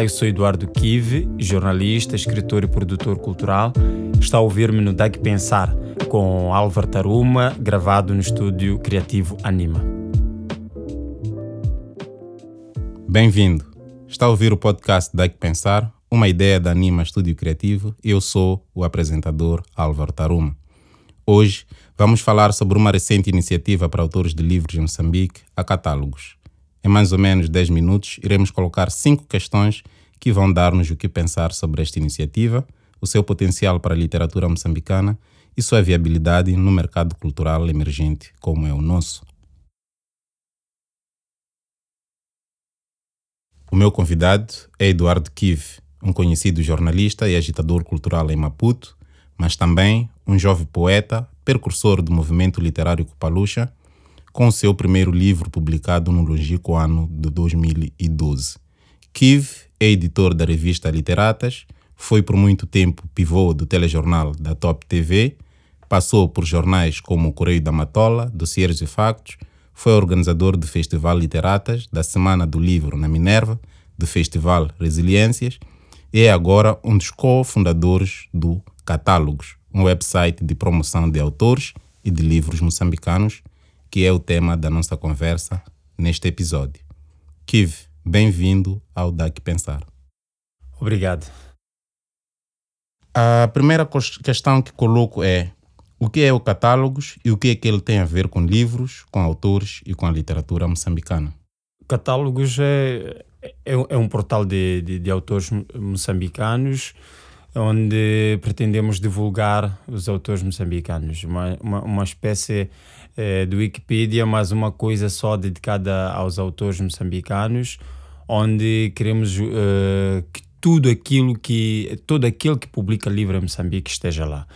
Olá, eu sou Eduardo Kive, jornalista, escritor e produtor cultural. Está a ouvir-me no DAC Pensar, com Álvaro Taruma, gravado no estúdio criativo Anima. Bem-vindo. Está a ouvir o podcast DAC Pensar, uma ideia da Anima Estúdio Criativo. Eu sou o apresentador Álvaro Taruma. Hoje vamos falar sobre uma recente iniciativa para autores de livros em Moçambique, a Catálogos. Em mais ou menos 10 minutos, iremos colocar cinco questões que vão dar-nos o que pensar sobre esta iniciativa, o seu potencial para a literatura moçambicana e sua viabilidade no mercado cultural emergente como é o nosso. O meu convidado é Eduardo Kiv, um conhecido jornalista e agitador cultural em Maputo, mas também um jovem poeta, precursor do movimento literário Cupalucha com seu primeiro livro publicado no longínquo ano de 2012. Kiv é editor da revista Literatas, foi por muito tempo pivô do telejornal da Top TV, passou por jornais como o Correio da Matola, Dossiers e Factos, foi organizador do Festival Literatas, da Semana do Livro na Minerva, do Festival Resiliências e é agora um dos cofundadores do Catálogos, um website de promoção de autores e de livros moçambicanos que é o tema da nossa conversa neste episódio. Kiv, bem-vindo ao DAC Pensar. Obrigado. A primeira questão que coloco é o que é o Catálogos e o que é que ele tem a ver com livros, com autores e com a literatura moçambicana? Catálogos é, é, é um portal de, de, de autores moçambicanos onde pretendemos divulgar os autores moçambicanos, uma, uma, uma espécie do Wikipedia, mas uma coisa só dedicada aos autores moçambicanos, onde queremos uh, que tudo aquilo que todo aquele que publica livro em Moçambique esteja lá.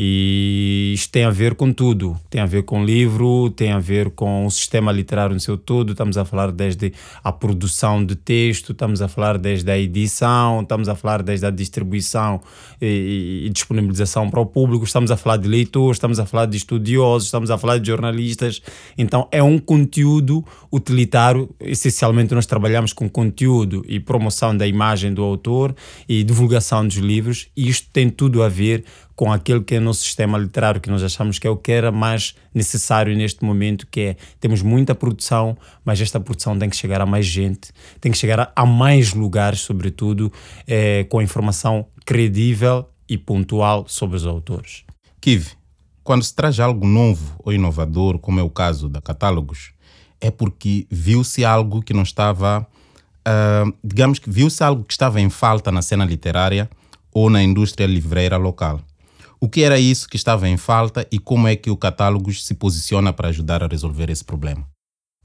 E isto tem a ver com tudo. Tem a ver com livro, tem a ver com o sistema literário no seu todo. Estamos a falar desde a produção de texto, estamos a falar desde a edição, estamos a falar desde a distribuição e, e disponibilização para o público, estamos a falar de leitores, estamos a falar de estudiosos, estamos a falar de jornalistas. Então é um conteúdo utilitário. Essencialmente nós trabalhamos com conteúdo e promoção da imagem do autor e divulgação dos livros. E isto tem tudo a ver com aquele que é o nosso sistema literário, que nós achamos que é o que era mais necessário neste momento, que é, temos muita produção, mas esta produção tem que chegar a mais gente, tem que chegar a, a mais lugares, sobretudo, é, com informação credível e pontual sobre os autores. Kiv, quando se traz algo novo ou inovador, como é o caso da Catálogos, é porque viu-se algo que não estava, uh, digamos que viu-se algo que estava em falta na cena literária ou na indústria livreira local. O que era isso que estava em falta e como é que o catálogo se posiciona para ajudar a resolver esse problema?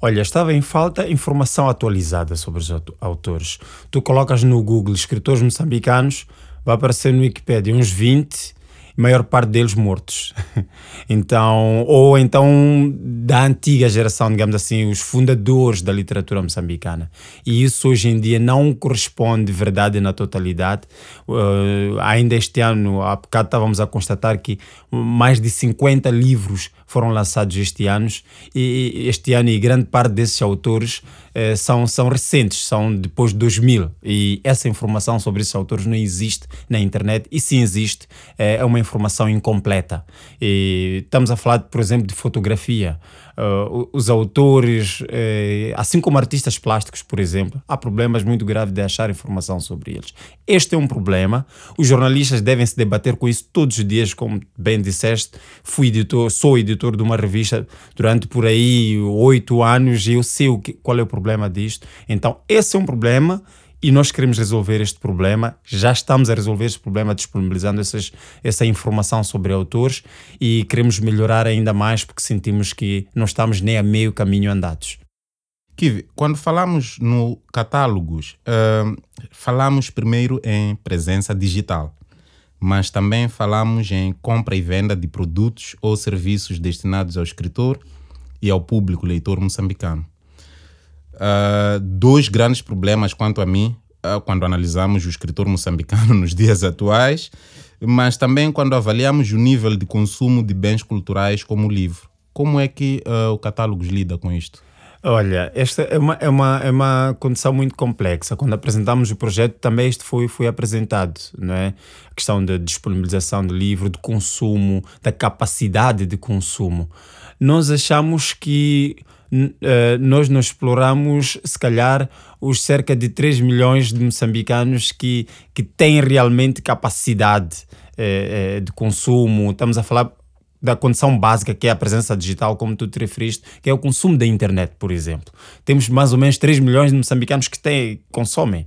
Olha, estava em falta informação atualizada sobre os autores. Tu colocas no Google escritores moçambicanos, vai aparecer no Wikipedia uns 20 maior parte deles mortos. então, ou então da antiga geração, digamos assim, os fundadores da literatura moçambicana. E isso hoje em dia não corresponde de verdade na totalidade. Uh, ainda este ano, há bocado estávamos a constatar que mais de 50 livros foram lançados este ano e este ano e grande parte desses autores eh, são, são recentes, são depois de 2000 e essa informação sobre esses autores não existe na internet e se existe eh, é uma informação incompleta. E estamos a falar, por exemplo, de fotografia. Uh, os autores, eh, assim como artistas plásticos, por exemplo, há problemas muito graves de achar informação sobre eles. Este é um problema. Os jornalistas devem se debater com isso todos os dias, como bem disseste. Fui editor, sou editor de uma revista durante por aí oito anos e eu sei o que, qual é o problema disto. Então, esse é um problema e nós queremos resolver este problema. Já estamos a resolver este problema disponibilizando essas, essa informação sobre autores e queremos melhorar ainda mais porque sentimos que não estamos nem a meio caminho andados. Kiv, quando falamos no catálogos, uh, falamos primeiro em presença digital, mas também falamos em compra e venda de produtos ou serviços destinados ao escritor e ao público leitor moçambicano. Uh, dois grandes problemas quanto a mim, uh, quando analisamos o escritor moçambicano nos dias atuais, mas também quando avaliamos o nível de consumo de bens culturais como o livro. Como é que uh, o catálogo lida com isto? Olha, esta é uma, é, uma, é uma condição muito complexa. Quando apresentamos o projeto, também isto foi, foi apresentado, não é? A questão da disponibilização do livro, do consumo, da capacidade de consumo. Nós achamos que uh, nós não exploramos, se calhar, os cerca de 3 milhões de moçambicanos que, que têm realmente capacidade uh, uh, de consumo. Estamos a falar da condição básica que é a presença digital, como tu te referiste, que é o consumo da internet, por exemplo. Temos mais ou menos 3 milhões de moçambicanos que têm, consomem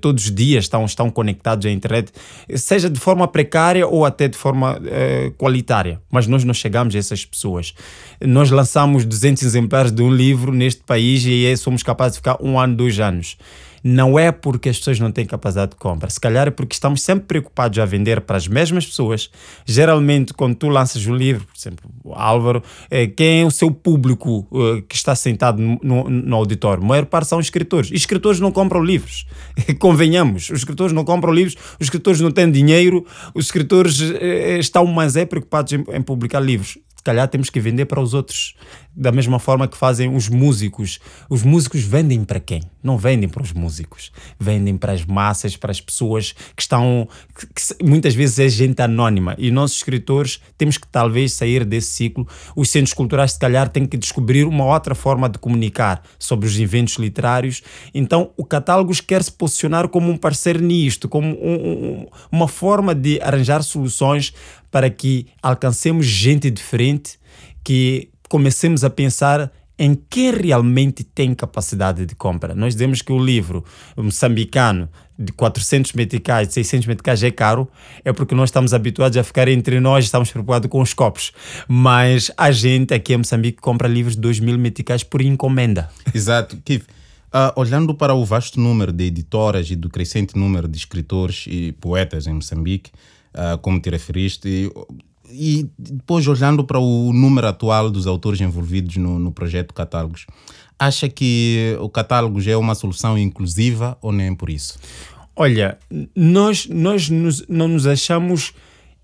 todos os dias, estão, estão conectados à internet, seja de forma precária ou até de forma uh, qualitária. Mas nós não chegamos a essas pessoas. Nós lançamos 200 exemplares de um livro neste país e somos capazes de ficar um ano, dois anos não é porque as pessoas não têm capacidade de compra. Se calhar é porque estamos sempre preocupados a vender para as mesmas pessoas. Geralmente, quando tu lanças um livro, por exemplo, Álvaro, é, quem é o seu público uh, que está sentado no, no, auditório? A maior parte são escritores. E escritores não compram livros. Convenhamos, os escritores não compram livros, os escritores não têm dinheiro, os escritores uh, estão mais é preocupados em, em publicar livros calhar temos que vender para os outros. Da mesma forma que fazem os músicos. Os músicos vendem para quem? Não vendem para os músicos. Vendem para as massas, para as pessoas que estão. Que, que muitas vezes é gente anónima. E nós, escritores, temos que talvez sair desse ciclo. Os centros culturais, se calhar, têm que descobrir uma outra forma de comunicar sobre os eventos literários. Então, o catálogo quer se posicionar como um parceiro nisto, como um, um, uma forma de arranjar soluções para que alcancemos gente diferente, que comecemos a pensar em quem realmente tem capacidade de compra. Nós dizemos que o livro moçambicano de 400 meticais, de 600 meticais é caro, é porque nós estamos habituados a ficar entre nós, estamos preocupados com os copos. Mas a gente aqui em Moçambique compra livros de 2 mil meticais por encomenda. Exato. Kiv, uh, olhando para o vasto número de editoras e do crescente número de escritores e poetas em Moçambique, uh, como te referiste, e, e, depois olhando para o número atual dos autores envolvidos no, no projeto Catálogos, acha que o Catálogos é uma solução inclusiva ou nem por isso? Olha, nós, nós nos, não nos achamos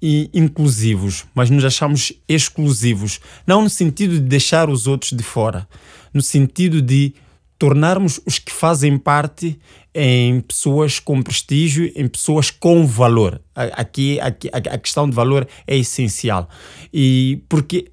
inclusivos, mas nos achamos exclusivos. Não no sentido de deixar os outros de fora, no sentido de tornarmos os que fazem parte em pessoas com prestígio, em pessoas com valor. Aqui, aqui a questão de valor é essencial. E porque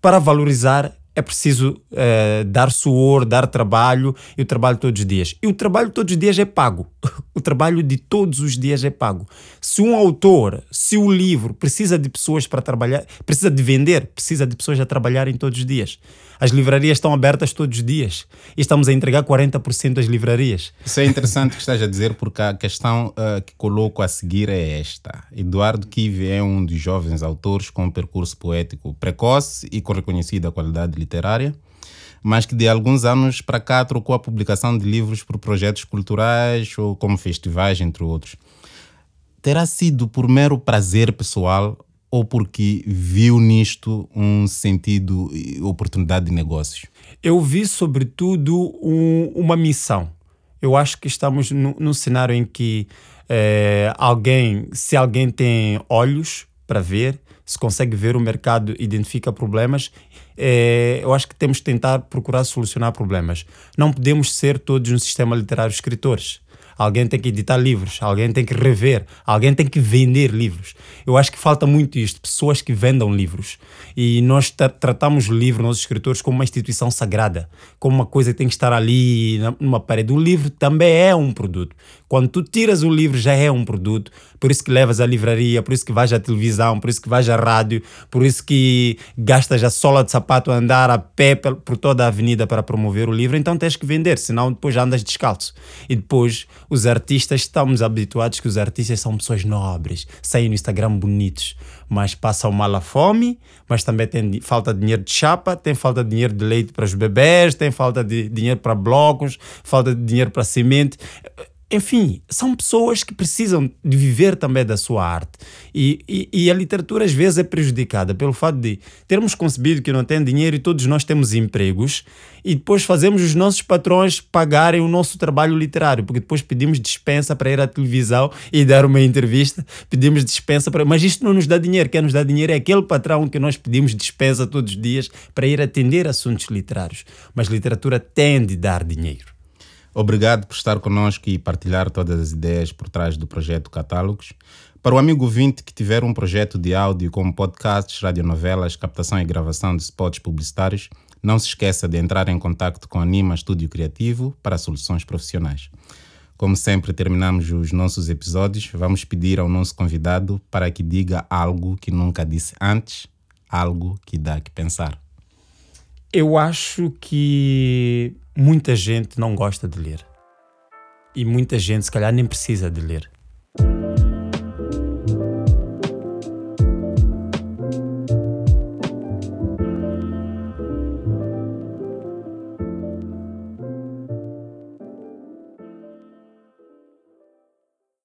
para valorizar é preciso uh, dar suor, dar trabalho e o trabalho todos os dias. E o trabalho todos os dias é pago. o trabalho de todos os dias é pago. Se um autor, se o livro precisa de pessoas para trabalhar, precisa de vender, precisa de pessoas a trabalharem todos os dias. As livrarias estão abertas todos os dias e estamos a entregar 40% das livrarias. Isso é interessante que estás a dizer, porque a questão uh, que coloco a seguir é esta. Eduardo Kive é um dos jovens autores com um percurso poético precoce e com reconhecida qualidade literária mas que de alguns anos para cá trocou a publicação de livros por projetos culturais ou como festivais, entre outros. Terá sido por mero prazer pessoal ou porque viu nisto um sentido e oportunidade de negócios? Eu vi, sobretudo, um, uma missão. Eu acho que estamos num cenário em que é, alguém, se alguém tem olhos para ver, se consegue ver o mercado, identifica problemas, é, eu acho que temos que tentar procurar solucionar problemas. Não podemos ser todos um sistema literário escritores alguém tem que editar livros, alguém tem que rever, alguém tem que vender livros. Eu acho que falta muito isto, pessoas que vendam livros. E nós tratamos o livro, nós escritores, como uma instituição sagrada, como uma coisa que tem que estar ali numa parede. O livro também é um produto. Quando tu tiras o livro, já é um produto. Por isso que levas à livraria, por isso que vais à televisão, por isso que vais à rádio, por isso que gastas a sola de sapato a andar a pé por toda a avenida para promover o livro. Então tens que vender, senão depois andas descalço. E depois os artistas, estamos habituados que os artistas são pessoas nobres, saem no Instagram bonitos, mas passam mal a fome, mas também tem falta de dinheiro de chapa, tem falta de dinheiro de leite para os bebés, tem falta de dinheiro para blocos, falta de dinheiro para semente. Enfim, são pessoas que precisam de viver também da sua arte. E, e, e, a literatura às vezes é prejudicada pelo fato de termos concebido que não tem dinheiro e todos nós temos empregos e depois fazemos os nossos patrões pagarem o nosso trabalho literário, porque depois pedimos dispensa para ir à televisão e dar uma entrevista, pedimos dispensa para. Mas isto não nos dá dinheiro. Quem nos dá dinheiro é aquele patrão que nós pedimos dispensa todos os dias para ir atender assuntos literários. Mas literatura tem de dar dinheiro. Obrigado por estar conosco e partilhar todas as ideias por trás do projeto Catálogos. Para o amigo ouvinte que tiver um projeto de áudio como podcasts, radionovelas, captação e gravação de spots publicitários, não se esqueça de entrar em contato com a Anima Estúdio Criativo para soluções profissionais. Como sempre terminamos os nossos episódios, vamos pedir ao nosso convidado para que diga algo que nunca disse antes, algo que dá que pensar. Eu acho que muita gente não gosta de ler. E muita gente, se calhar, nem precisa de ler.